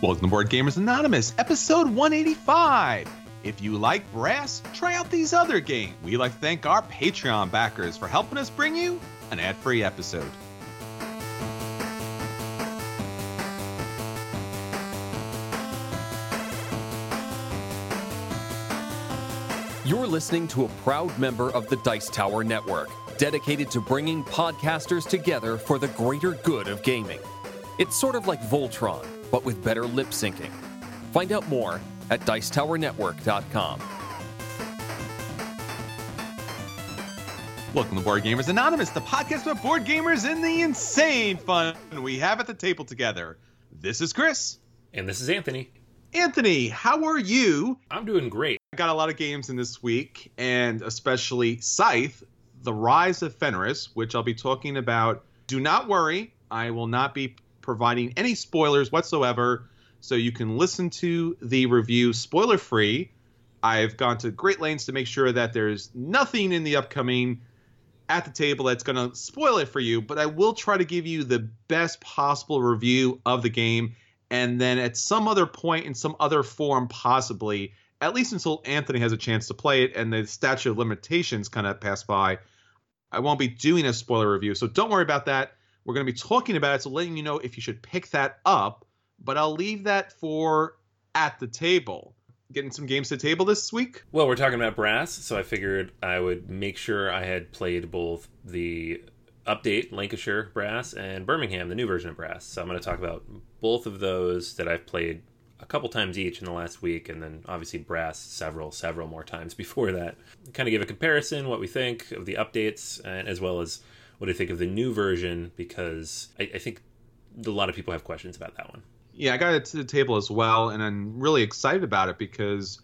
Welcome to Board Gamers Anonymous, episode 185. If you like Brass, try out these other games. We like to thank our Patreon backers for helping us bring you an ad free episode. You're listening to a proud member of the Dice Tower Network, dedicated to bringing podcasters together for the greater good of gaming. It's sort of like Voltron, but with better lip syncing. Find out more at Dicetowernetwork.com. Welcome to Board Gamers Anonymous, the podcast about board gamers and the insane fun we have at the table together. This is Chris. And this is Anthony. Anthony, how are you? I'm doing great. I got a lot of games in this week, and especially Scythe, The Rise of Fenris, which I'll be talking about. Do not worry, I will not be providing any spoilers whatsoever, so you can listen to the review spoiler free. I've gone to great lengths to make sure that there's nothing in the upcoming at the table that's going to spoil it for you, but I will try to give you the best possible review of the game. And then at some other point, in some other form, possibly, at least until Anthony has a chance to play it and the statute of limitations kind of pass by, I won't be doing a spoiler review. So don't worry about that. We're going to be talking about it, so letting you know if you should pick that up. But I'll leave that for at the table. Getting some games to the table this week. Well, we're talking about Brass, so I figured I would make sure I had played both the update Lancashire Brass and Birmingham, the new version of Brass. So I'm going to talk about both of those that I've played a couple times each in the last week, and then obviously Brass several, several more times before that. Kind of give a comparison, what we think of the updates, and as well as what I think of the new version, because I, I think a lot of people have questions about that one. Yeah, I got it to the table as well, and I'm really excited about it because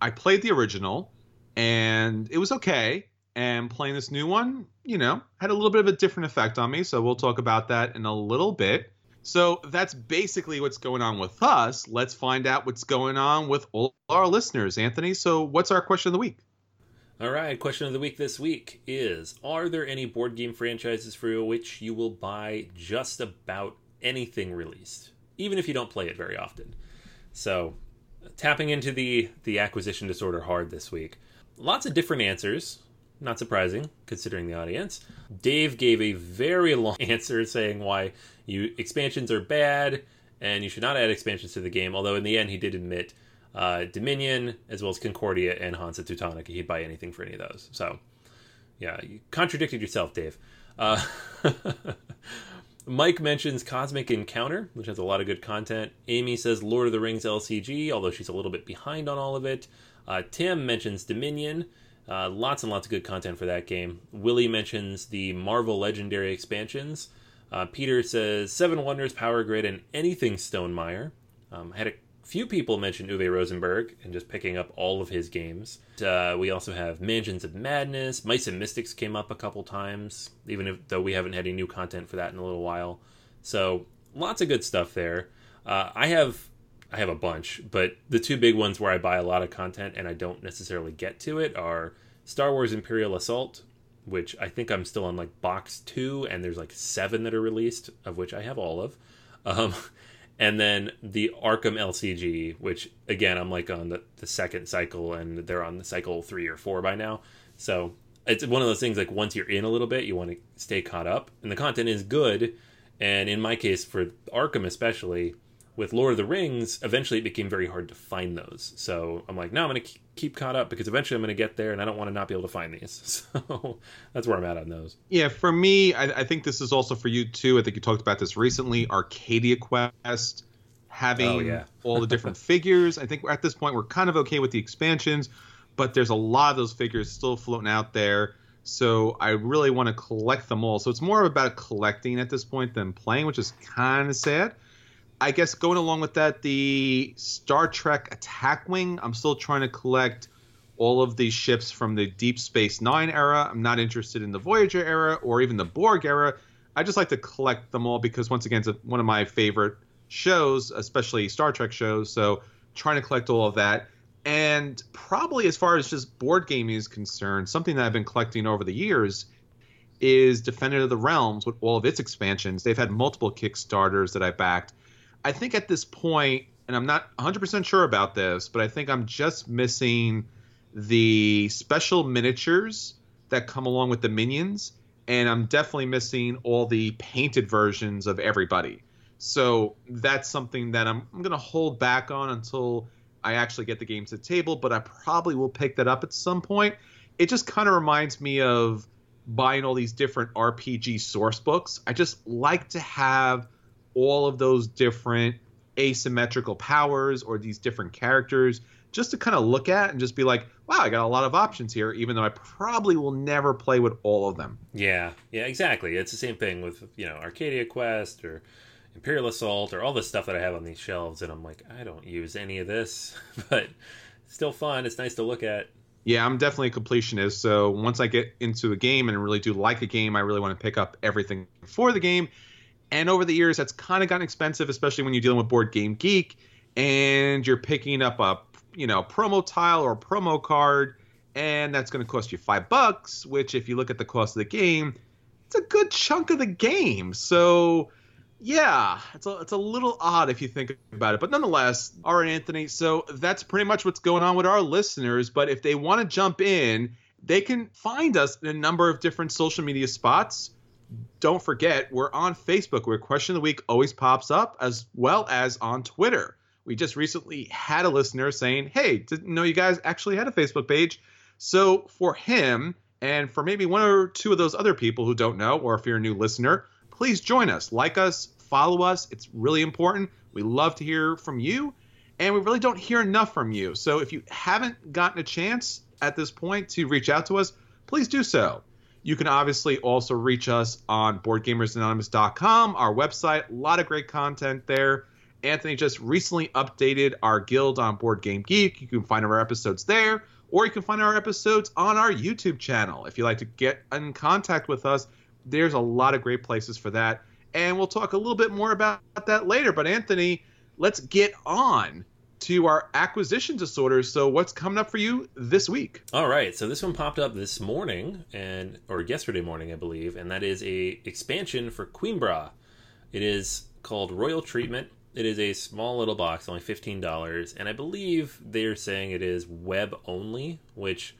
I played the original and it was okay. And playing this new one, you know, had a little bit of a different effect on me. So we'll talk about that in a little bit. So that's basically what's going on with us. Let's find out what's going on with all our listeners, Anthony. So, what's our question of the week? All right, question of the week this week is Are there any board game franchises for which you will buy just about anything released, even if you don't play it very often? So, tapping into the, the acquisition disorder hard this week. Lots of different answers. Not surprising, considering the audience. Dave gave a very long answer saying why you expansions are bad and you should not add expansions to the game. Although in the end, he did admit uh, Dominion as well as Concordia and Hansa Teutonica. He'd buy anything for any of those. So, yeah, you contradicted yourself, Dave. Uh, Mike mentions Cosmic Encounter, which has a lot of good content. Amy says Lord of the Rings LCG, although she's a little bit behind on all of it. Uh, Tim mentions Dominion. Uh, lots and lots of good content for that game. Willie mentions the Marvel Legendary expansions. Uh, Peter says Seven Wonders, Power Grid, and anything Stonemaier. Um, I had a few people mention Uwe Rosenberg and just picking up all of his games. Uh, we also have Mansions of Madness. Mice and Mystics came up a couple times, even if, though we haven't had any new content for that in a little while. So lots of good stuff there. Uh, I have I have a bunch, but the two big ones where I buy a lot of content and I don't necessarily get to it are Star Wars Imperial Assault, which I think I'm still on like box two, and there's like seven that are released, of which I have all of. Um, and then the Arkham LCG, which again I'm like on the, the second cycle, and they're on the cycle three or four by now. So it's one of those things like once you're in a little bit, you want to stay caught up, and the content is good. And in my case, for Arkham especially, with Lord of the Rings, eventually it became very hard to find those. So I'm like, no, I'm going to keep caught up because eventually I'm going to get there, and I don't want to not be able to find these. So that's where I'm at on those. Yeah, for me, I, I think this is also for you too. I think you talked about this recently. Arcadia Quest having Oh, yeah. all the different figures. I think at this point we're kind of okay with the expansions, but there's a lot of those figures still floating out there. So I really want to collect them all. So it's more about collecting at this point than playing, which is kind of sad. I guess going along with that, the Star Trek Attack Wing. I'm still trying to collect all of these ships from the Deep Space Nine era. I'm not interested in the Voyager era or even the Borg era. I just like to collect them all because once again, it's one of my favorite shows, especially Star Trek shows. So trying to collect all of that. And probably as far as just board gaming is concerned, something that I've been collecting over the years is Defender of the Realms with all of its expansions. They've had multiple Kickstarters that I backed. I think at this point, and I'm not 100% sure about this, but I think I'm just missing the special miniatures that come along with the minions, and I'm definitely missing all the painted versions of everybody. So that's something that I'm, I'm going to hold back on until I actually get the game to the table, but I probably will pick that up at some point. It just kind of reminds me of buying all these different RPG source books. I just like to have all of those different asymmetrical powers or these different characters just to kind of look at and just be like, wow, I got a lot of options here, even though I probably will never play with all of them. Yeah, yeah, exactly. It's the same thing with, you know, Arcadia Quest or Imperial Assault or all the stuff that I have on these shelves, and I'm like, I don't use any of this, but still fun. It's nice to look at. Yeah, I'm definitely a completionist. So once I get into a game and really do like a game, I really want to pick up everything for the game. And over the years, that's kind of gotten expensive, especially when you're dealing with Board Game Geek and you're picking up a you know promo tile or a promo card, and that's going to cost you five bucks. Which, if you look at the cost of the game, it's a good chunk of the game. So yeah, it's a, it's a little odd if you think about it, but nonetheless, all right, Anthony. So that's pretty much what's going on with our listeners. But if they want to jump in, they can find us in a number of different social media spots. Don't forget, we're on Facebook where Question of the Week always pops up, as well as on Twitter. We just recently had a listener saying, Hey, didn't know you guys actually had a Facebook page. So for him, and for maybe one or two of those other people who don't know, or if you're a new listener, please join us, like us, follow us. It's really important. We love to hear from you, and we really don't hear enough from you. So if you haven't gotten a chance at this point to reach out to us, please do so. You can obviously also reach us on BoardGamersAnonymous.com, our website. A lot of great content there. Anthony just recently updated our guild on Board Game Geek. You can find our episodes there, or you can find our episodes on our YouTube channel. If you'd like to get in contact with us, there's a lot of great places for that. And we'll talk a little bit more about that later. But Anthony, let's get on to our acquisition disorders. So what's coming up for you this week? All right. So this one popped up this morning and or yesterday morning, I believe, and that is a expansion for Coimbra. It is called Royal Treatment. It is a small little box, only $15, and I believe they're saying it is web only, which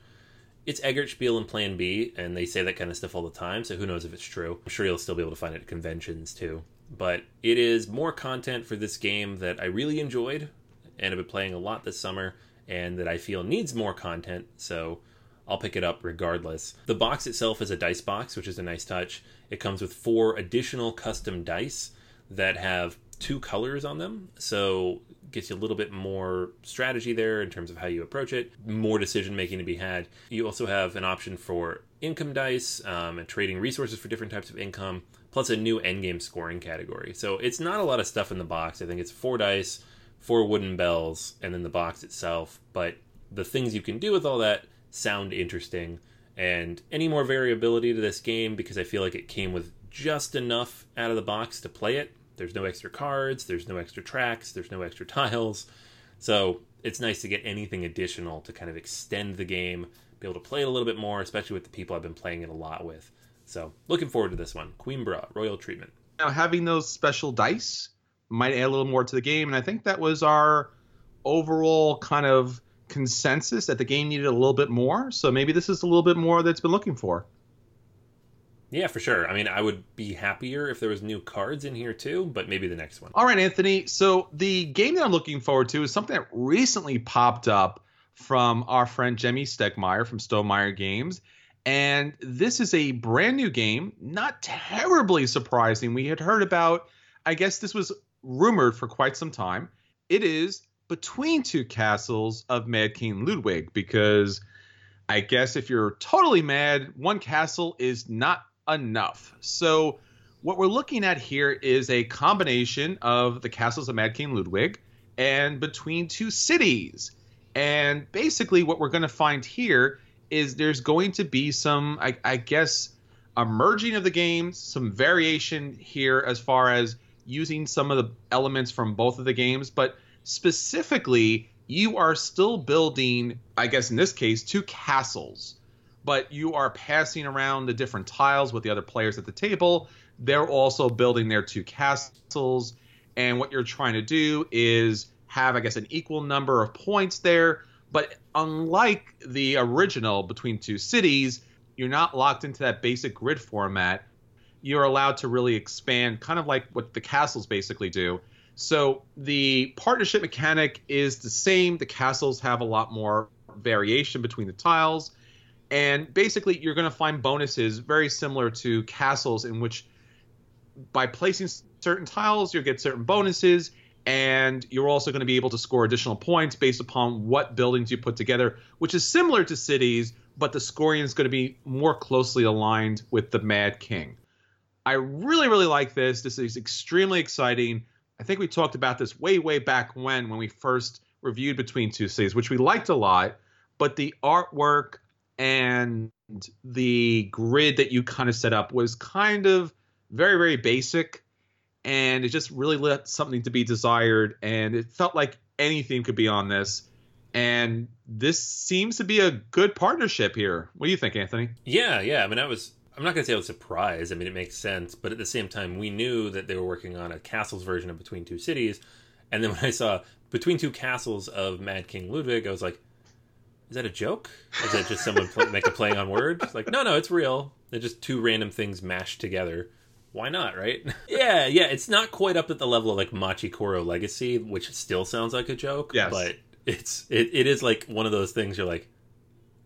it's Eggert Spiel and Plan B, and they say that kind of stuff all the time, so who knows if it's true. I'm sure you'll still be able to find it at conventions too. But it is more content for this game that I really enjoyed and I've been playing a lot this summer, and that I feel needs more content, so I'll pick it up regardless. The box itself is a dice box, which is a nice touch. It comes with four additional custom dice that have two colors on them, so gets you a little bit more strategy there in terms of how you approach it, more decision making to be had. You also have an option for income dice um, and trading resources for different types of income, plus a new endgame scoring category. So it's not a lot of stuff in the box. I think it's four dice, four wooden bells, and then the box itself. But the things you can do with all that sound interesting. And any more variability to this game because I feel like it came with just enough out of the box to play it there's no extra cards, there's no extra tracks, there's no extra tiles. So it's nice to get anything additional to kind of extend the game, be able to play it a little bit more, especially with the people I've been playing it a lot with. So looking forward to this one. Coimbra, Royal Treatment. Now having those special dice might add a little more to the game, and I think that was our overall kind of consensus that the game needed a little bit more. So maybe this is a little bit more that's been looking for. Yeah, for sure. I mean, I would be happier if there was new cards in here too, but maybe the next one. All right, Anthony. So the game that I'm looking forward to is something that recently popped up from our friend Jamey Stegmaier from Stonemaier Games. And this is a brand new game, not terribly surprising. We had heard about, I guess this was rumored for quite some time. It is Between Two Castles of Mad King Ludwig, because I guess if you're totally mad, one castle is not enough. So what we're looking at here is a combination of the castles of Mad King Ludwig and between two cities. And basically, what we're going to find here is there's going to be some, I, I, guess, a merging of the games, some variation here as far as using some of the elements from both of the games, but specifically, you are still building, I guess in this case, two castles but you are passing around the different tiles with the other players at the table. They're also building their two castles. and what you're trying to do is have, I guess, an equal number of points there. But unlike the original Between Two Cities, you're not locked into that basic grid format. You're allowed to really expand, kind of like what the castles basically do. So the partnership mechanic is the same. The castles have a lot more variation between the tiles. And basically, you're going to find bonuses very similar to castles, in which by placing certain tiles, you'll get certain bonuses. And you're also going to be able to score additional points based upon what buildings you put together, which is similar to cities, but the scoring is going to be more closely aligned with the Mad King. I really, really like this. This is extremely exciting. I think we talked about this way, way back when, when we first reviewed Between Two Cities, which we liked a lot. But the artwork and the grid that you kind of set up was kind of very, very basic. And it just really left something to be desired. And it felt like anything could be on this. And this seems to be a good partnership here. What do you think, Anthony? Yeah, yeah. I mean, I was I'm not going to say I was surprised. I mean, it makes sense, but at the same time, we knew that they were working on a castles version of Between Two Cities. And then when I saw Between Two Castles of Mad King Ludwig, I was like, "Is that a joke? Is that just someone play, make a playing on words?" Like, no, no, it's real. They're just two random things mashed together. Why not, right? yeah, yeah. It's not quite up at the level of like Machi Koro Legacy, which still sounds like a joke. Yes. but it's it, it is like one of those things. You're like,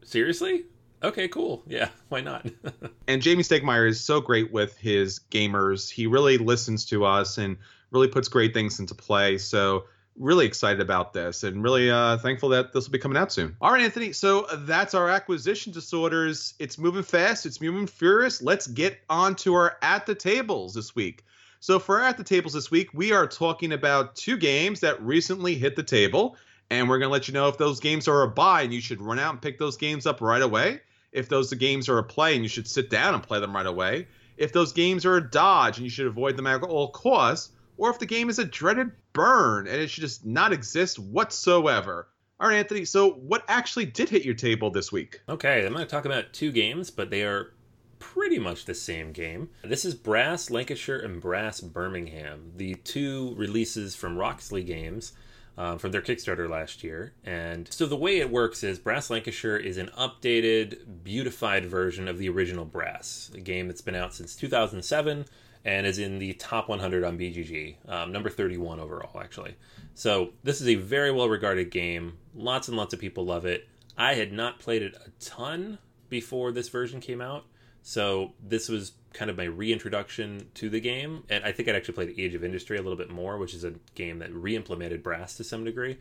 seriously? Okay, cool. Yeah, why not? and Jamey Stegmaier is so great with his gamers. He really listens to us and really puts great things into play. So really excited about this and really uh, thankful that this will be coming out soon. All right, Anthony. So that's our acquisition disorders. It's moving fast. It's moving furious. Let's get on to our at the tables this week. So for our at the tables this week, we are talking about two games that recently hit the table. And we're going to let you know if those games are a buy and you should run out and pick those games up right away if those the games are a play and you should sit down and play them right away, if those games are a dodge and you should avoid them at all costs, or if the game is a dreaded burn and it should just not exist whatsoever. All right, Anthony. So, what actually did hit your table this week? Okay, I'm going to talk about two games, but they are pretty much the same game. This is Brass Lancashire and Brass Birmingham, the two releases from Roxley Games um, from their Kickstarter last year. And so the way it works is Brass Lancashire is an updated, beautified version of the original Brass, a game that's been out since 2007 and is in the top 100 on BGG, um, number 31 overall, actually. So this is a very well regarded game. Lots and lots of people love it. I had not played it a ton before this version came out. So this was kind of my reintroduction to the game. And I think I'd actually played Age of Industry a little bit more, which is a game that re-implemented Brass to some degree.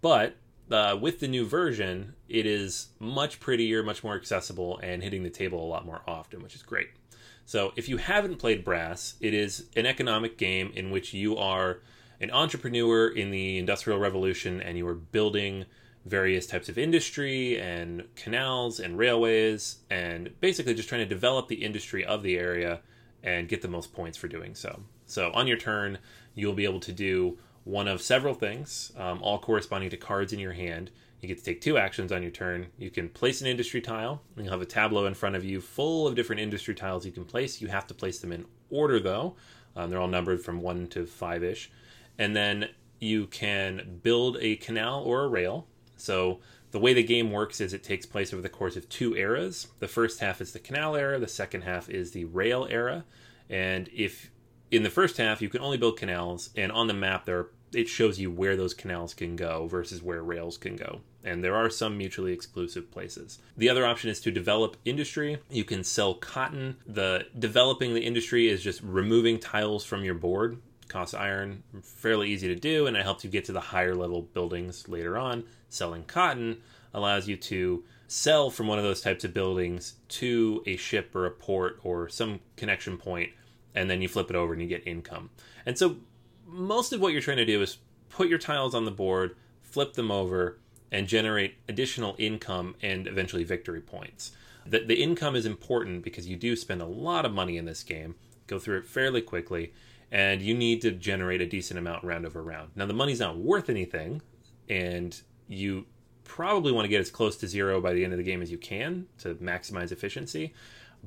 But uh, with the new version, it is much prettier, much more accessible, and hitting the table a lot more often, which is great. So if you haven't played Brass, it is an economic game in which you are an entrepreneur in the Industrial Revolution and you are building various types of industry and canals and railways and basically just trying to develop the industry of the area and get the most points for doing so. So on your turn, you'll be able to do one of several things, um, all corresponding to cards in your hand. You get to take two actions on your turn. You can place an industry tile, and you'll have a tableau in front of you full of different industry tiles you can place. You have to place them in order, though. Um, they're all numbered from one to five ish. And then you can build a canal or a rail so the way the game works is it takes place over the course of two eras. The first half is the canal era, the second half is the rail era. And if in the first half you can only build canals, and on the map there it shows you where those canals can go versus where rails can go. And there are some mutually exclusive places. The other option is to develop industry. You can sell cotton. The developing the industry is just removing tiles from your board costs iron, fairly easy to do, and it helps you get to the higher level buildings later on. Selling cotton allows you to sell from one of those types of buildings to a ship or a port or some connection point, and then you flip it over and you get income. And so most of what you're trying to do is put your tiles on the board, flip them over, and generate additional income and eventually victory points. The, the income is important because you do spend a lot of money in this game, go through it fairly quickly, and you need to generate a decent amount round over round. Now, the money's not worth anything, and you probably want to get as close to zero by the end of the game as you can to maximize efficiency.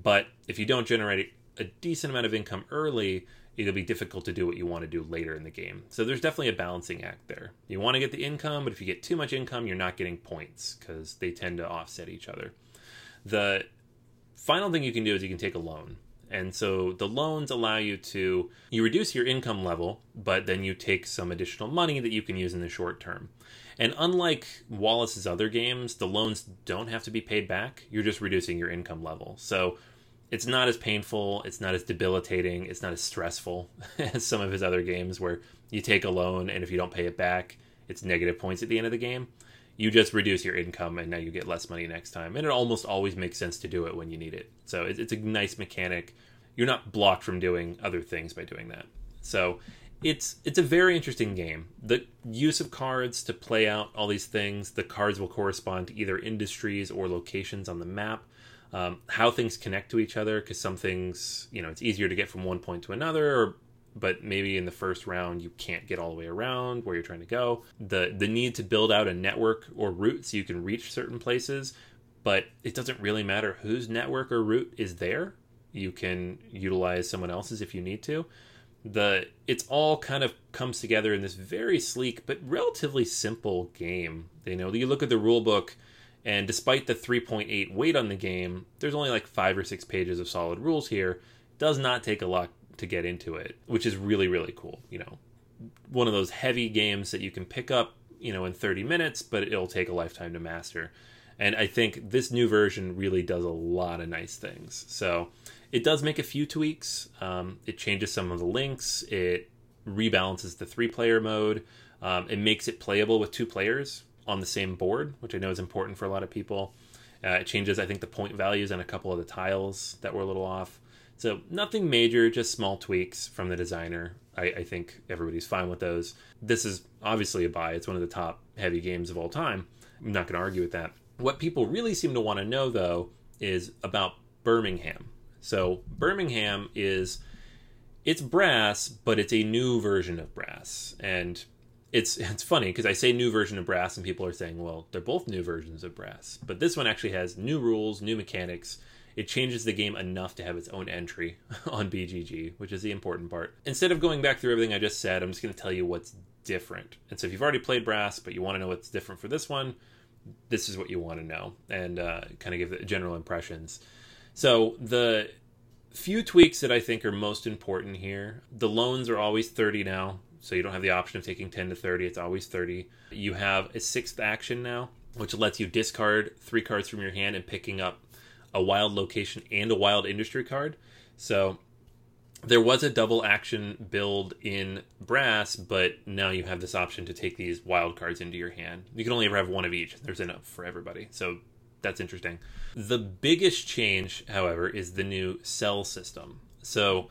But if you don't generate a decent amount of income early, it'll be difficult to do what you want to do later in the game. So there's definitely a balancing act there. You want to get the income, but if you get too much income, you're not getting points because they tend to offset each other. The final thing you can do is you can take a loan. And so the loans allow you to you reduce your income level, but then you take some additional money that you can use in the short term. And unlike Wallace's other games, the loans don't have to be paid back. You're just reducing your income level. So it's not as painful, it's not as debilitating, it's not as stressful as some of his other games where you take a loan and if you don't pay it back, it's negative points at the end of the game. You just reduce your income and now you get less money next time. And it almost always makes sense to do it when you need it. So it's a nice mechanic. You're not blocked from doing other things by doing that. So it's it's a very interesting game. The use of cards to play out all these things. The cards will correspond to either industries or locations on the map um, how things connect to each other because some things you know it's easier to get from one point to another or but maybe in the first round you can't get all the way around where you're trying to go. The the need to build out a network or route so you can reach certain places but it doesn't really matter whose network or route is there. You can utilize someone else's if you need to. The it's all kind of comes together in this very sleek but relatively simple game. You know you look at the rule book and despite the 3.8 weight on the game, there's only like five or six pages of solid rules here. Does not take a lot to get into it, which is really, really cool. You know, one of those heavy games that you can pick up, you know, in 30 minutes, but it'll take a lifetime to master. And I think this new version really does a lot of nice things. So it does make a few tweaks. Um, it changes some of the links. It rebalances the three player mode. Um, it makes it playable with two players, on the same board, which I know is important for a lot of people. Uh, it changes, I think, the point values on a couple of the tiles that were a little off. So nothing major, just small tweaks from the designer. I, I, think everybody's fine with those. This is obviously a buy. It's one of the top heavy games of all time. I'm not going to argue with that. What people really seem to want to know, though, is about Birmingham. So Birmingham is it's brass, but it's a new version of brass. And it's it's funny because I say new version of Brass and people are saying, well, they're both new versions of Brass, but this one actually has new rules, new mechanics. It changes the game enough to have its own entry on BGG, which is the important part. Instead of going back through everything I just said, I'm just going to tell you what's different. And so if you've already played Brass, but you want to know what's different for this one, this is what you want to know and uh, kind of give the general impressions. So the few tweaks that I think are most important here the loans are always 30 now so you don't have the option of taking 10 to 30, it's always 30. You have a sixth action now, which lets you discard three cards from your hand and picking up a wild location and a wild industry card. So there was a double action build in brass, but now you have this option to take these wild cards into your hand. You can only ever have one of each. There's enough for everybody. So that's interesting. The biggest change, however, is the new sell system. So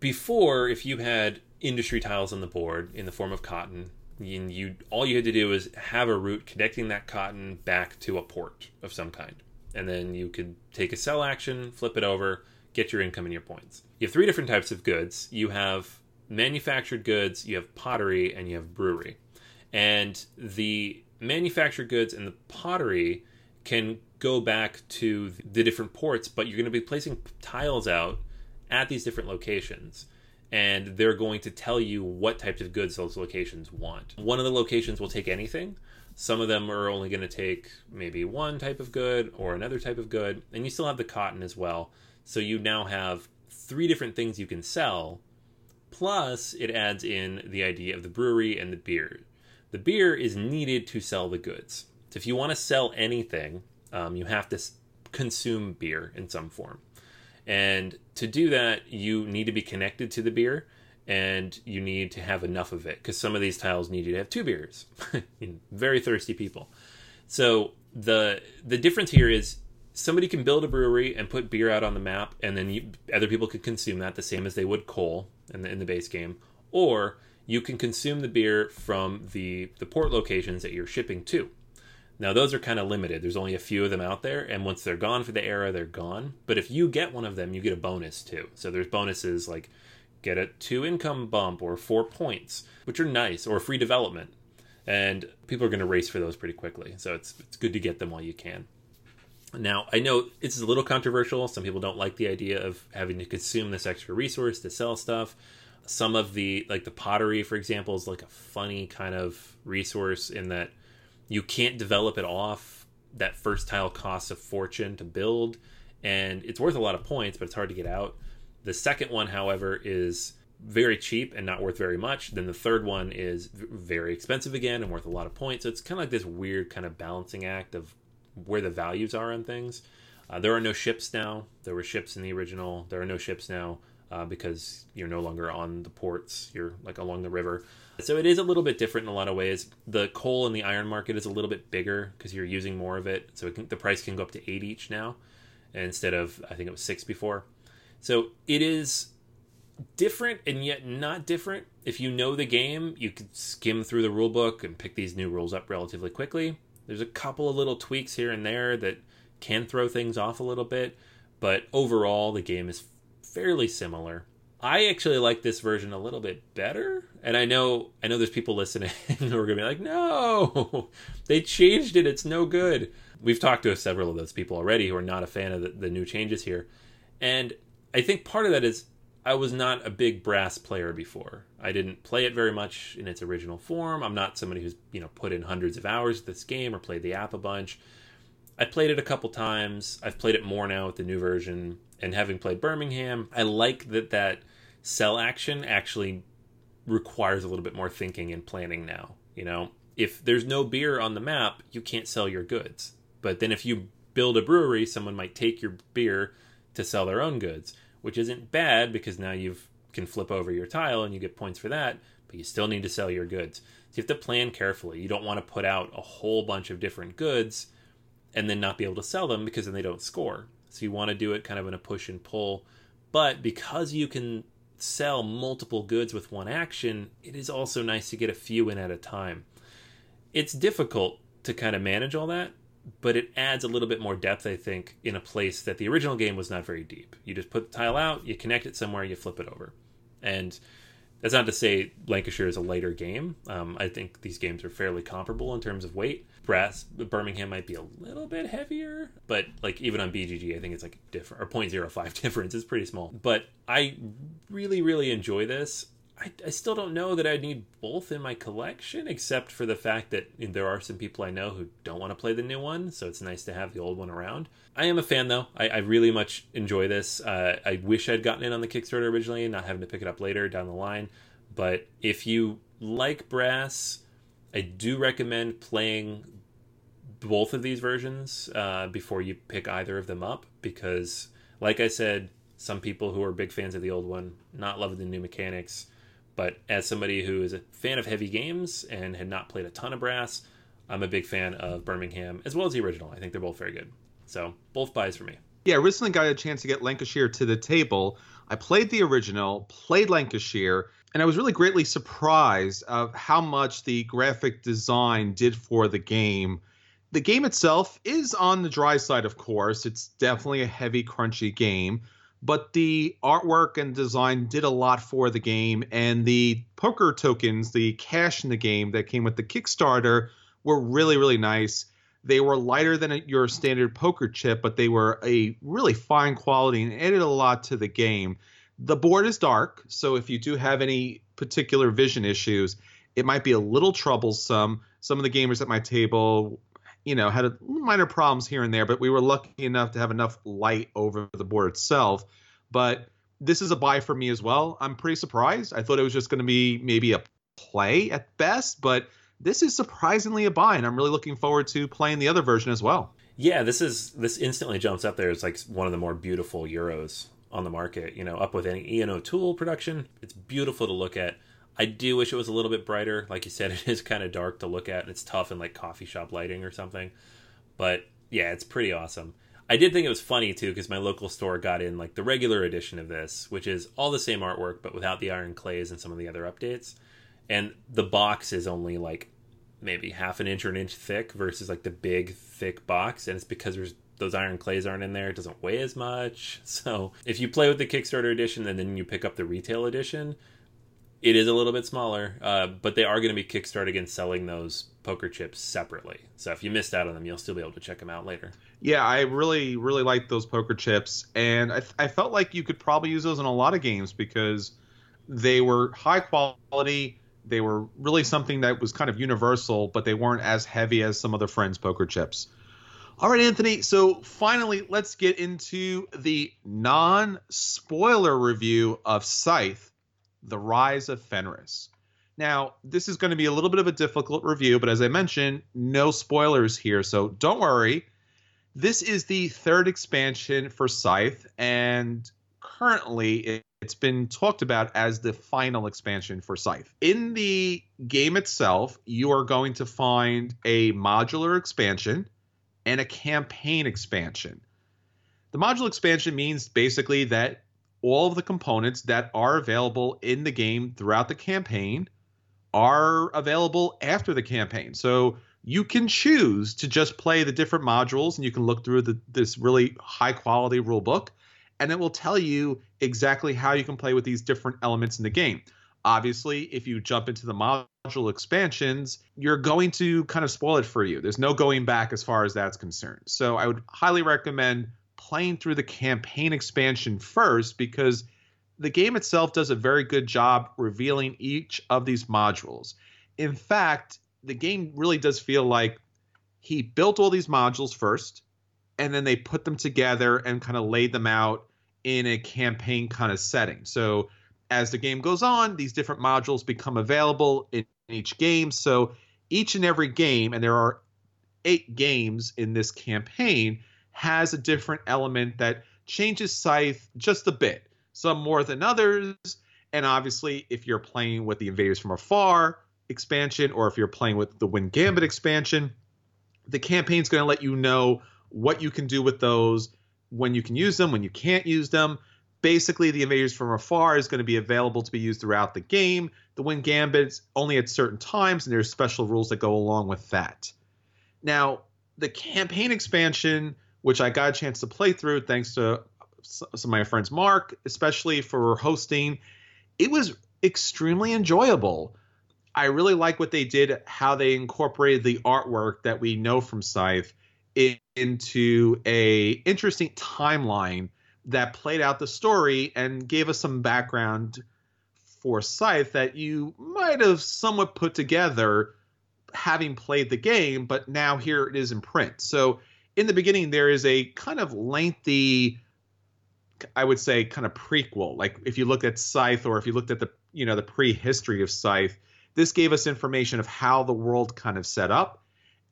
before, if you had industry tiles on the board in the form of cotton. You all you had to do was have a route connecting that cotton back to a port of some kind, and then you could take a sell action, flip it over, get your income and your points. You have three different types of goods. You have manufactured goods, you have pottery, and you have brewery. And the manufactured goods and the pottery can go back to the different ports, but you're going to be placing tiles out at these different locations and they're going to tell you what types of goods those locations want. One of the locations will take anything. Some of them are only going to take maybe one type of good or another type of good, and you still have the cotton as well. So you now have three different things you can sell. Plus, it adds in the idea of the brewery and the beer. The beer is needed to sell the goods. So if you want to sell anything, um, you have to consume beer in some form. And to do that, you need to be connected to the beer and you need to have enough of it because some of these tiles need you to have two beers. Very thirsty people. So the the difference here is somebody can build a brewery and put beer out on the map, and then you, other people can consume that the same as they would coal in the in the base game, or you can consume the beer from the the port locations that you're shipping to. Now, those are kind of limited. There's only a few of them out there, and once they're gone for the era, they're gone. But if you get one of them, you get a bonus too. So there's bonuses like get a two income bump or four points, which are nice, or free development. And people are going to race for those pretty quickly. So it's, it's good to get them while you can. Now, I know it's a little controversial. Some people don't like the idea of having to consume this extra resource to sell stuff. Some of the, like the pottery, for example, is like a funny kind of resource in that you can't develop it off. That first tile costs a fortune to build, and it's worth a lot of points, but it's hard to get out. The second one, however, is very cheap and not worth very much. Then the third one is very expensive again and worth a lot of points. So it's kind of like this weird kind of balancing act of where the values are on things. Uh, there are no ships now. There were ships in the original. There are no ships now uh, because you're no longer on the ports. You're like along the river. So it is a little bit different in a lot of ways. The coal and the iron market is a little bit bigger because you're using more of it. So it can, the price can go up to eight each now instead of I think it was six before. So it is different and yet not different. If you know the game, you could skim through the rule book and pick these new rules up relatively quickly. There's a couple of little tweaks here and there that can throw things off a little bit, but overall the game is fairly similar. I actually like this version a little bit better, and I know I know there's people listening who are gonna be like, "No, they changed it. It's no good." We've talked to several of those people already who are not a fan of the, the new changes here, and I think part of that is I was not a big brass player before. I didn't play it very much in its original form. I'm not somebody who's you know put in hundreds of hours to this game or played the app a bunch. I played it a couple times. I've played it more now with the new version, and having played Birmingham, I like that that sell action actually requires a little bit more thinking and planning now. You know, if there's no beer on the map, you can't sell your goods. But then if you build a brewery, someone might take your beer to sell their own goods which isn't bad because now you can flip over your tile and you get points for that, but you still need to sell your goods. So you have to plan carefully. You don't want to put out a whole bunch of different goods and then not be able to sell them because then they don't score. So you want to do it kind of in a push and pull. But because you can sell multiple goods with one action, it is also nice to get a few in at a time. It's difficult to kind of manage all that, but it adds a little bit more depth, I think, in a place that the original game was not very deep. You just put the tile out, you connect it somewhere, you flip it over. And that's not to say Lancashire is a lighter game. Um, I think these games are fairly comparable in terms of weight. Brass Birmingham might be a little bit heavier, but like even on BGG, I think it's like different or 0.05 difference. It's pretty small. But I really, really enjoy this. I, I still don't know that I need both in my collection, except for the fact that there are some people I know who don't want to play the new one, so it's nice to have the old one around. I am a fan, though. I, I really much enjoy this. Uh, I wish I'd gotten in on the Kickstarter originally, and not having to pick it up later down the line. But if you like Brass, I do recommend playing both of these versions uh, before you pick either of them up, because, like I said, some people who are big fans of the old one, not loving the new mechanics but as somebody who is a fan of heavy games and had not played a ton of brass, I'm a big fan of Birmingham as well as the original. I think they're both very good. So both buys for me. Yeah, recently got a chance to get Lancashire to the table. I played the original, played Lancashire, and I was really greatly surprised of how much the graphic design did for the game. The game itself is on the dry side, of course. It's definitely a heavy, crunchy game but the artwork and design did a lot for the game and the poker tokens the cash in the game that came with the kickstarter were really really nice. They were lighter than your standard poker chip but they were a really fine quality and added a lot to the game. The board is dark so if you do have any particular vision issues it might be a little troublesome. Some of the gamers at my table you know, had a minor problems here and there, but we were lucky enough to have enough light over the board itself. But this is a buy for me as well. I'm pretty surprised. I thought it was just going to be maybe a play at best, but this is surprisingly a buy, and I'm really looking forward to playing the other version as well. Yeah, this is this instantly jumps up there as like one of the more beautiful euros on the market. You know, up with any Ian O'Toole production. It's beautiful to look at. I do wish it was a little bit brighter. Like you said, it is kind of dark to look at, and it's tough in like coffee shop lighting or something. But yeah, it's pretty awesome. I did think it was funny too because my local store got in like the regular edition of this, which is all the same artwork but without the iron clays and some of the other updates. And the box is only like maybe half an inch or an inch thick versus like the big thick box, and it's because there's those iron clays aren't in there. It doesn't weigh as much. So if you play with the Kickstarter edition and then you pick up the retail edition, It is a little bit smaller, uh, but they are going to be kickstarted against selling those poker chips separately. So if you missed out on them, you'll still be able to check them out later. Yeah, I really, really like those poker chips, and I, I felt like you could probably use those in a lot of games because they were high quality. They were really something that was kind of universal, but they weren't as heavy as some other friends' poker chips. All right, Anthony. So finally, let's get into the non spoiler review of Scythe The Rise of Fenris. Now, this is going to be a little bit of a difficult review, but as I mentioned, no spoilers here, so don't worry. This is the third expansion for Scythe, and currently it's been talked about as the final expansion for Scythe. In the game itself, you are going to find a modular expansion and a campaign expansion. The modular expansion means basically that all of the components that are available in the game throughout the campaign are available after the campaign. So you can choose to just play the different modules and you can look through the, this really high quality rule book and it will tell you exactly how you can play with these different elements in the game. Obviously, if you jump into the module expansions, you're going to kind of spoil it for you. There's no going back as far as that's concerned. So I would highly recommend playing through the campaign expansion first because the game itself does a very good job revealing each of these modules. In fact, the game really does feel like he built all these modules first and then they put them together and kind of laid them out in a campaign kind of setting. So as the game goes on, these different modules become available in each game. So each and every game, and there are eight games in this campaign, has a different element that changes Scythe just a bit, some more than others. And obviously, if you're playing with the Invaders from Afar expansion, or if you're playing with the Wind Gambit expansion, the campaign's going to let you know what you can do with those, when you can use them, when you can't use them. Basically the invaders from afar is going to be available to be used throughout the game. The wind gambits only at certain times and there's special rules that go along with that. Now the campaign expansion which i got a chance to play through thanks to some of my friends mark especially for hosting it was extremely enjoyable i really like what they did how they incorporated the artwork that we know from scythe into a interesting timeline that played out the story and gave us some background for Scythe that you might have somewhat put together having played the game, but now here it is in print. So in the beginning, there is a kind of lengthy, I would say, kind of prequel. Like if you looked at Scythe or if you looked at the you know the prehistory of Scythe, this gave us information of how the world kind of set up,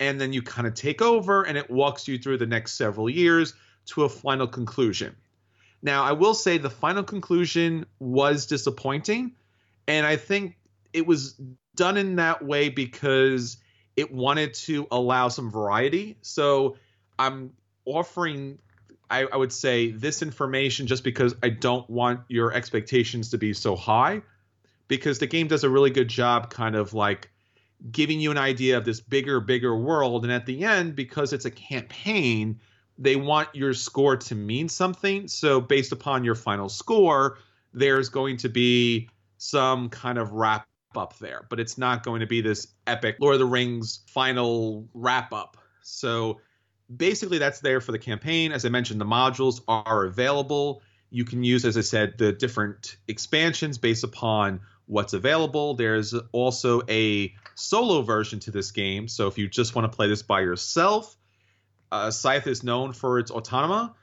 and then you kind of take over, and it walks you through the next several years to a final conclusion. Now, I will say the final conclusion was disappointing, and I think it was done in that way because it wanted to allow some variety. So I'm offering, I, I, would say, this information just because I don't want your expectations to be so high, because the game does a really good job kind of like giving you an idea of this bigger, bigger world. And at the end, because it's a campaign, they want your score to mean something. So based upon your final score, there's going to be some kind of wrap up there, but it's not going to be this epic Lord of the Rings final wrap up. So basically that's there for the campaign. As I mentioned, the modules are available. You can use, as I said, the different expansions based upon what's available. There's also a solo version to this game. So if you just want to play this by yourself, uh, Scythe is known for its autonoma.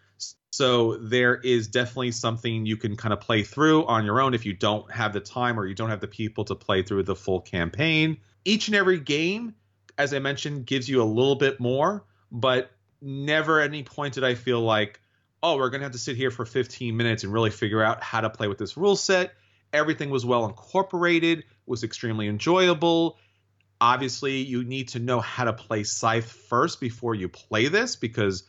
So there is definitely something you can kind of play through on your own if you don't have the time or you don't have the people to play through the full campaign. Each and every game, as I mentioned, gives you a little bit more, but never at any point did I feel like, oh, we're going to have to sit here for 15 minutes and really figure out how to play with this rule set. Everything was well incorporated, was extremely enjoyable. Obviously you need to know how to play scythe first before you play this because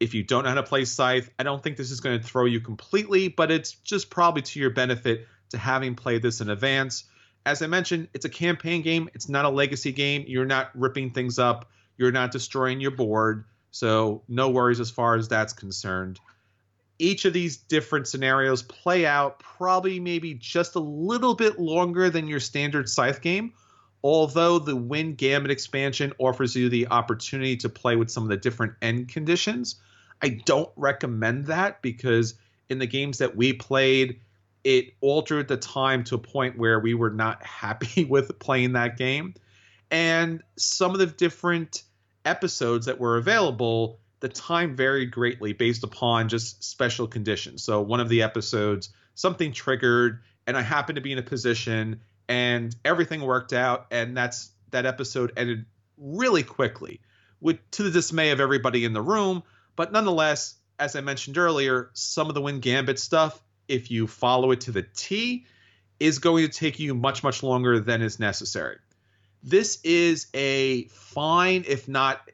if you don't know how to play scythe i don't think this is going to throw you completely but it's just probably to your benefit to having played this in advance. As i mentioned it's a campaign game. It's not a legacy game. You're not ripping things up. You're not destroying your board so no worries as far as that's concerned. Each of these different scenarios play out probably maybe just a little bit longer than your standard scythe game although the wind gambit expansion offers you the opportunity to play with some of the different end conditions. I don't recommend that because in the games that we played it altered the time to a point where we were not happy with playing that game. And some of the different episodes that were available the time varied greatly based upon just special conditions. So one of the episodes, something triggered, and I happened to be in a position, and everything worked out, and that's that episode ended really quickly, with to the dismay of everybody in the room. But nonetheless, as I mentioned earlier, some of the Wind Gambit stuff, if you follow it to the T, is going to take you much much longer than is necessary. This is a fine, if not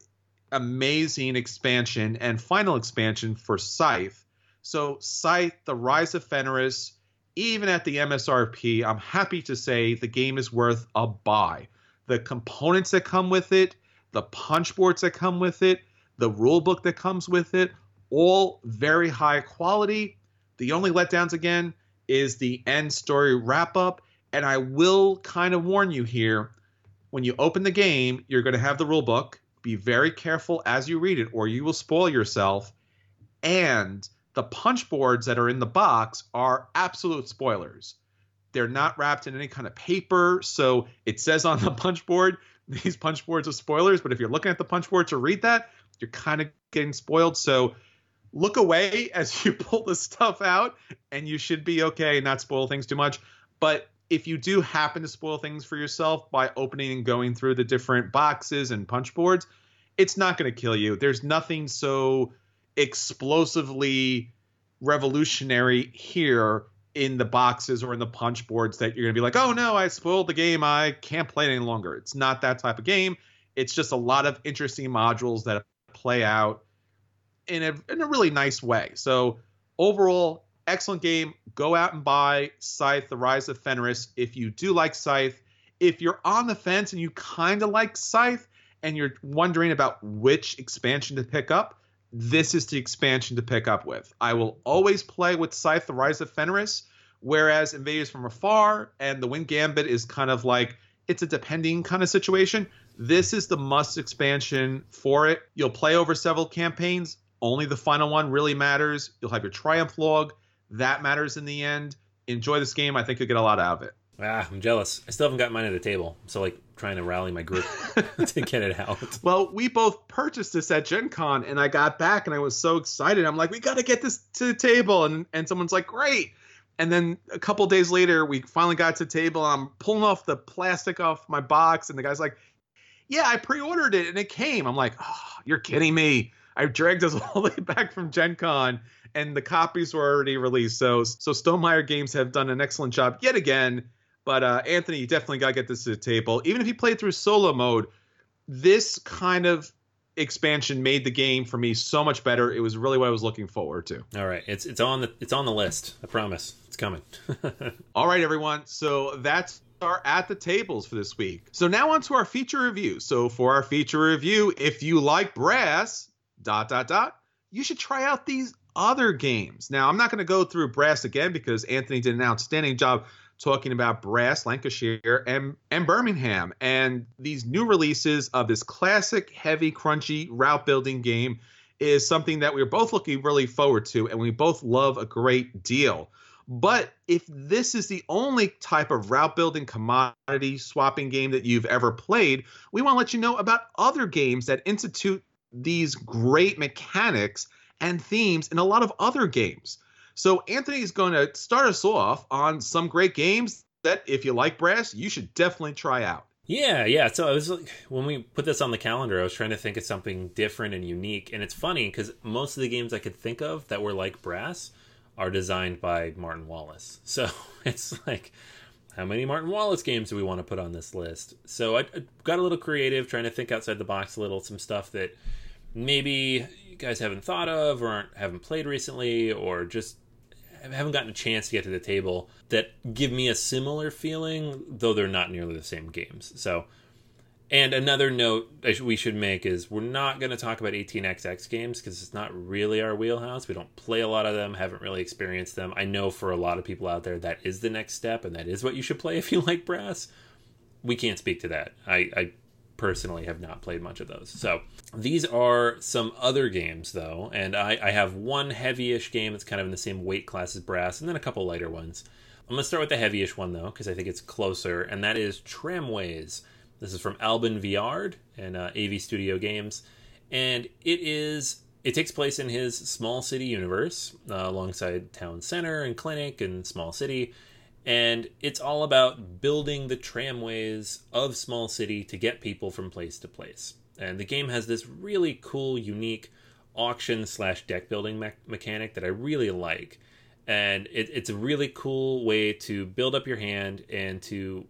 amazing expansion and final expansion for Scythe. So, Scythe, The Rise of Fenris, even at the MSRP, I'm happy to say the game is worth a buy. The components that come with it, the punch boards that come with it, the rule book that comes with it, all very high quality. The only letdowns again is the end story wrap up. And I will kind of warn you here when you open the game, you're going to have the rule book be very careful as you read it, or you will spoil yourself. And the punch boards that are in the box are absolute spoilers. They're not wrapped in any kind of paper. So it says on the punch board, these punch boards are spoilers. But if you're looking at the punch board to read that, you're kind of getting spoiled. So look away as you pull the stuff out, and you should be okay, and not spoil things too much. But if you do happen to spoil things for yourself by opening and going through the different boxes and punch boards, it's not going to kill you. There's nothing so explosively revolutionary here in the boxes or in the punch boards that you're going to be like, oh no, I spoiled the game. I can't play it any longer. It's not that type of game. It's just a lot of interesting modules that play out in a, in a really nice way. So overall, excellent game. Go out and buy Scythe: The Rise of Fenris if you do like Scythe. If you're on the fence and you kind of like Scythe and you're wondering about which expansion to pick up, this is the expansion to pick up with. I will always play with Scythe: The Rise of Fenris, whereas Invaders from Afar and The Wind Gambit is kind of like it's a depending kind of situation. This is the must expansion for it. You'll play over several campaigns. Only the final one really matters. You'll have your triumph log that matters in the end. Enjoy this game. I think you'll get a lot out of it. Ah, I'm jealous. I still haven't got mine at the table. So like trying to rally my group to get it out. Well, we both purchased this at Gen Con and I got back and I was so excited. I'm like, we gotta get this to the table. And and someone's like, Great. And then a couple days later, we finally got to the table. I'm pulling off the plastic off my box, and the guy's like, Yeah, I pre-ordered it and it came. I'm like, Oh, you're kidding me. I dragged us all the way back from Gen Con and the copies were already released. So so Stonemaier Games have done an excellent job yet again. But uh, Anthony, you definitely got to get this to the table. Even if you played through solo mode, this kind of expansion made the game for me so much better. It was really what I was looking forward to. All right, it's it's on the it's on the list. I promise, it's coming. All right, everyone. So that's our at the tables for this week. So now on to our feature review. So for our feature review, if you like brass, dot dot dot, you should try out these other games. Now, I'm not going to go through Brass again because Anthony did an outstanding job talking about Brass, Lancashire, and, and Birmingham, and these new releases of this classic, heavy, crunchy route building game is something that we're both looking really forward to, and we both love a great deal. But if this is the only type of route building commodity swapping game that you've ever played, we want to let you know about other games that institute these great mechanics and themes in a lot of other games. So Anthony is going to start us off on some great games that, if you like brass, you should definitely try out. Yeah, yeah. So I was like, when we put this on the calendar, I was trying to think of something different and unique. And it's funny because most of the games I could think of that were like brass are designed by Martin Wallace. So it's like, how many Martin Wallace games do we want to put on this list? So I, I got a little creative, trying to think outside the box a little, some stuff that maybe guys haven't thought of or haven't played recently or just haven't gotten a chance to get to the table that give me a similar feeling, though they're not nearly the same games. So And another note we should make is we're not going to talk about 18xx games because it's not really our wheelhouse. We don't play a lot of them, haven't really experienced them. I know for a lot of people out there that is the next step and that is what you should play if you like brass. We can't speak to that. I, I personally have not played much of those. So these are some other games though, and I, I have one heavy-ish game that's kind of in the same weight class as brass, and then a couple lighter ones. I'm gonna start with the heavy-ish one though, because I think it's closer, and that is Tramways. This is from Alban Viard and uh, AV Studio Games, and it is it takes place in his small city universe uh, alongside town center and clinic and small city and it's all about building the tramways of small city to get people from place to place. And the game has this really cool unique auction slash deck building me- mechanic that i really like. And it, it's a really cool way to build up your hand and to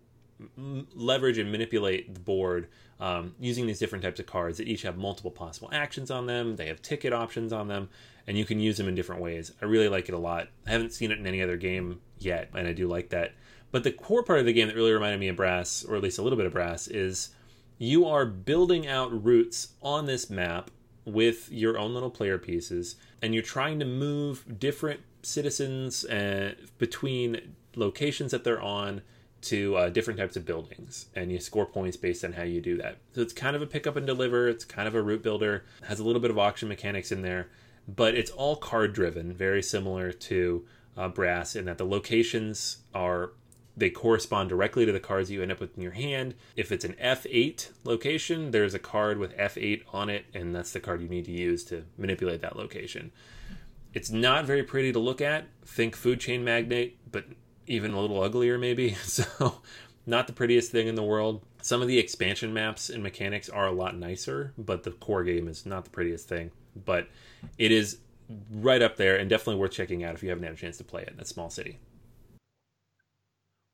m- leverage and manipulate the board um, using these different types of cards that each have multiple possible actions on them. They have ticket options on them and you can use them in different ways. I really like it a lot. I haven't seen it in any other game yet, and I do like that. But the core part of the game that really reminded me of Brass, or at least a little bit of Brass, is you are building out routes on this map with your own little player pieces, and you're trying to move different citizens uh, between locations that they're on to uh, different types of buildings, and you score points based on how you do that. So it's kind of a pick up and deliver. It's kind of a route builder. Has a little bit of auction mechanics in there, but it's all card driven, very similar to uh, Brass in that the locations are they correspond directly to the cards you end up with in your hand. If it's an F8 location, there's a card with F8 on it, and that's the card you need to use to manipulate that location. It's not very pretty to look at. Think food chain magnate, but even a little uglier, maybe. So, not the prettiest thing in the world. Some of the expansion maps and mechanics are a lot nicer, but the core game is not the prettiest thing. But it is right up there and definitely worth checking out if you haven't had a chance to play it in a small city.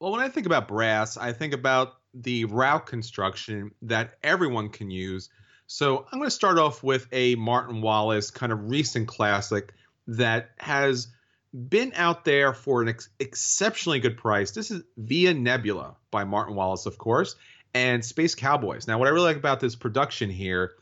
Well, when I think about brass, I think about the route construction that everyone can use. So I'm going to start off with a Martin Wallace kind of recent classic that has been out there for an ex- exceptionally good price. This is Via Nebula by Martin Wallace, of course, and Space Cowboys. Now, what I really like about this production here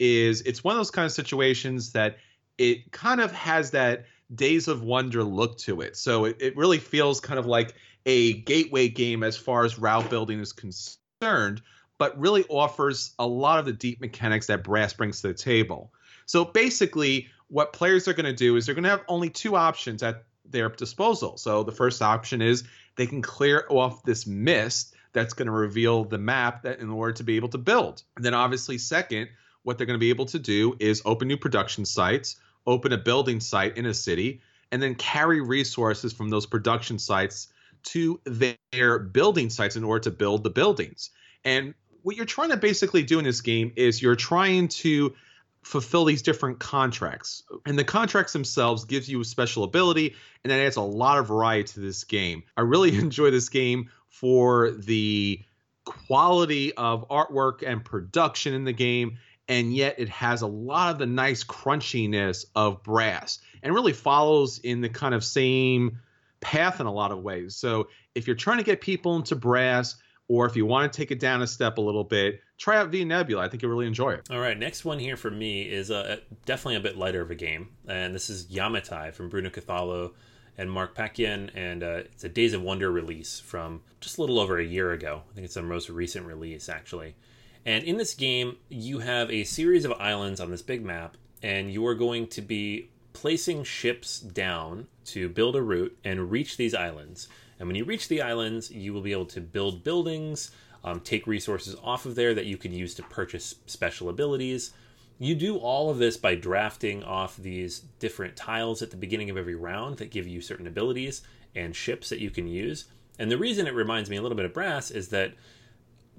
is it's one of those kind of situations that it kind of has that Days of Wonder look to it. So it, it really feels kind of like a gateway game as far as route building is concerned, but really offers a lot of the deep mechanics that Brass brings to the table. So basically, what players are going to do is they're going to have only two options at their disposal. So the first option is they can clear off this mist that's going to reveal the map that in order to be able to build. And then obviously second, what they're going to be able to do is open new production sites, open a building site in a city, and then carry resources from those production sites to their building sites in order to build the buildings. And what you're trying to basically do in this game is you're trying to fulfill these different contracts. And the contracts themselves gives you a special ability and that adds a lot of variety to this game. I really enjoy this game for the quality of artwork and production in the game and yet it has a lot of the nice crunchiness of brass and really follows in the kind of same path in a lot of ways. So if you're trying to get people into brass, or if you want to take it down a step a little bit, try out Via Nebula. I think you'll really enjoy it. All right, next one here for me is a, definitely a bit lighter of a game, and this is Yamatai from Bruno Cathala and Marc Paquien, and uh, it's a Days of Wonder release from just a little over a year ago. I think it's the most recent release, actually. And in this game, you have a series of islands on this big map, and you are going to be placing ships down to build a route and reach these islands. And when you reach the islands, you will be able to build buildings, um, take resources off of there that you can use to purchase special abilities. You do all of this by drafting off these different tiles at the beginning of every round that give you certain abilities and ships that you can use. And the reason it reminds me a little bit of Brass is that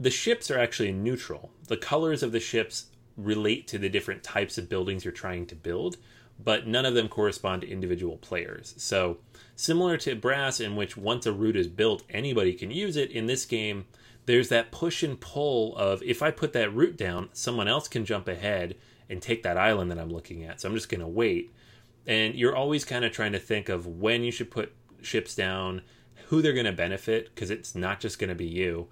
the ships are actually neutral. The colors of the ships relate to the different types of buildings you're trying to build, but none of them correspond to individual players. So, similar to Brass, in which once a route is built, anybody can use it, in this game, there's that push and pull of if I put that route down, someone else can jump ahead and take that island that I'm looking at. So, I'm just going to wait. And you're always kind of trying to think of when you should put ships down, who they're going to benefit, because it's not just going to be you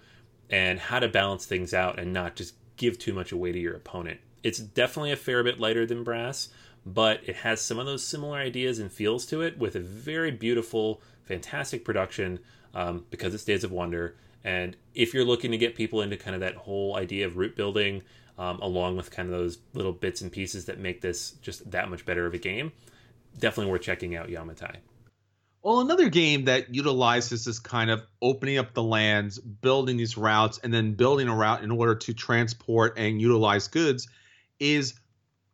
and how to balance things out and not just give too much away to your opponent. It's definitely a fair bit lighter than Brass, but it has some of those similar ideas and feels to it with a very beautiful, fantastic production um, because it's Days of Wonder. And if you're looking to get people into kind of that whole idea of route building, um, along with kind of those little bits and pieces that make this just that much better of a game, definitely worth checking out Yamatai. Well, another game that utilizes this kind of opening up the lands, building these routes, and then building a route in order to transport and utilize goods is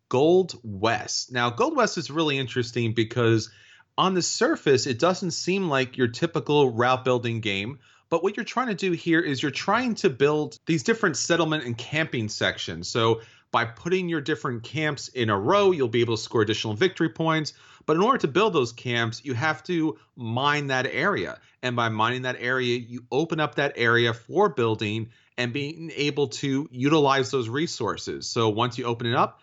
Gold West. Now, Gold West is really interesting because on the surface, it doesn't seem like your typical route building game. But what you're trying to do here is you're trying to build these different settlement and camping sections. So by putting your different camps in a row, you'll be able to score additional victory points. But in order to build those camps, you have to mine that area. And by mining that area, you open up that area for building and being able to utilize those resources. So once you open it up,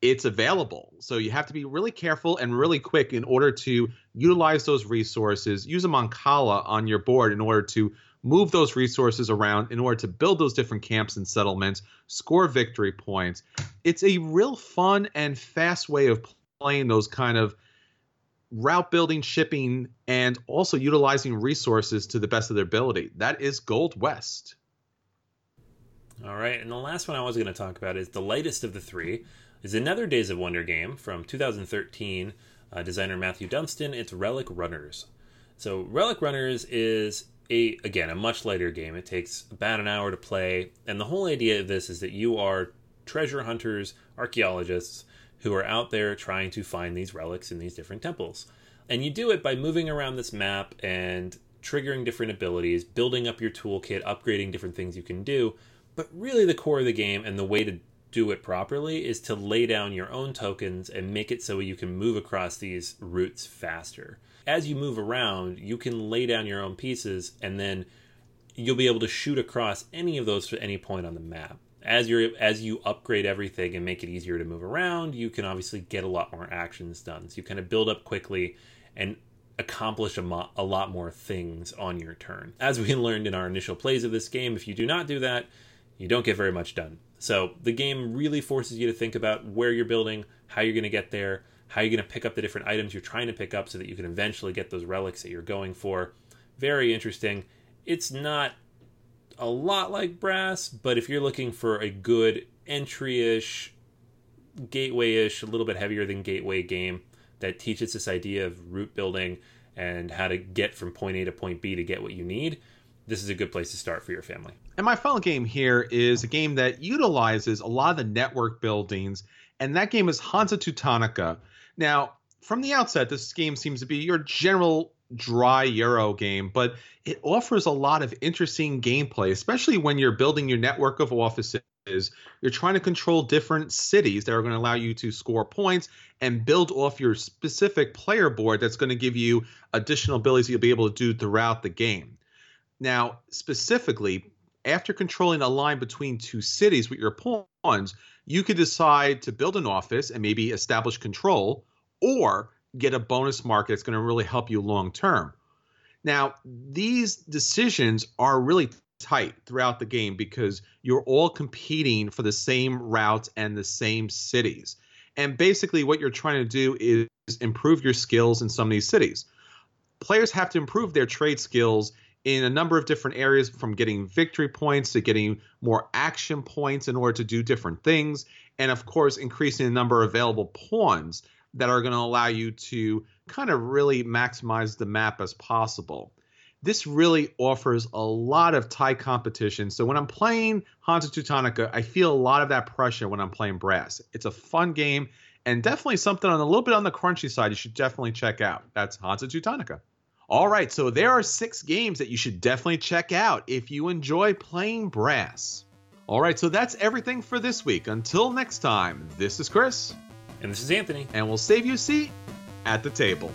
it's available. So you have to be really careful and really quick in order to utilize those resources. Use a Mancala on your board in order to move those resources around in order to build those different camps and settlements, score victory points. It's a real fun and fast way of playing those kind of route building, shipping, and also utilizing resources to the best of their ability. That is Gold West. All right, and the last one I was going to talk about is the lightest of the three is another Days of Wonder game from 2013, uh, designer Matthew Dunstan. It's Relic Runners. So Relic Runners is a again a much lighter game. It takes about an hour to play, and the whole idea of this is that you are treasure hunters, archaeologists who are out there trying to find these relics in these different temples. And you do it by moving around this map and triggering different abilities, building up your toolkit, upgrading different things you can do. But really, the core of the game and the way to do it properly is to lay down your own tokens and make it so you can move across these routes faster. As you move around, you can lay down your own pieces and then you'll be able to shoot across any of those at any point on the map. As you as you upgrade everything and make it easier to move around, you can obviously get a lot more actions done. So you kind of build up quickly and accomplish a, mo- a lot more things on your turn. As we learned in our initial plays of this game, if you do not do that, you don't get very much done. So the game really forces you to think about where you're building, how you're going to get there, how you're going to pick up the different items you're trying to pick up so that you can eventually get those relics that you're going for. Very interesting. It's not a lot like Brass, but if you're looking for a good entry-ish, gateway-ish, a little bit heavier than gateway game that teaches this idea of route building and how to get from point A to point B to get what you need, this is a good place to start for your family. And my final game here is a game that utilizes a lot of the network buildings, and that game is Hansa Teutonica. Now, from the outset, this game seems to be your general dry Euro game, but it offers a lot of interesting gameplay, especially when you're building your network of offices. You're trying to control different cities that are going to allow you to score points and build off your specific player board that's going to give you additional abilities you'll be able to do throughout the game. Now, specifically, after controlling a line between two cities with your pawns, you could decide to build an office and maybe establish control or get a bonus market that's going to really help you long term. Now, these decisions are really tight throughout the game because you're all competing for the same routes and the same cities. And basically, what you're trying to do is improve your skills in some of these cities. Players have to improve their trade skills in a number of different areas from getting victory points to getting more action points in order to do different things. And of course, increasing the number of available pawns that are going to allow you to kind of really maximize the map as possible. This really offers a lot of tight competition. So when I'm playing Hansa Teutonica, I feel a lot of that pressure when I'm playing Brass. It's a fun game and definitely something on a little bit on the crunchy side you should definitely check out. That's Hansa Teutonica. All right, so there are six games that you should definitely check out if you enjoy playing brass. All right, so that's everything for this week. Until next time, this is Chris. And this is Anthony. And we'll save you a seat at the table.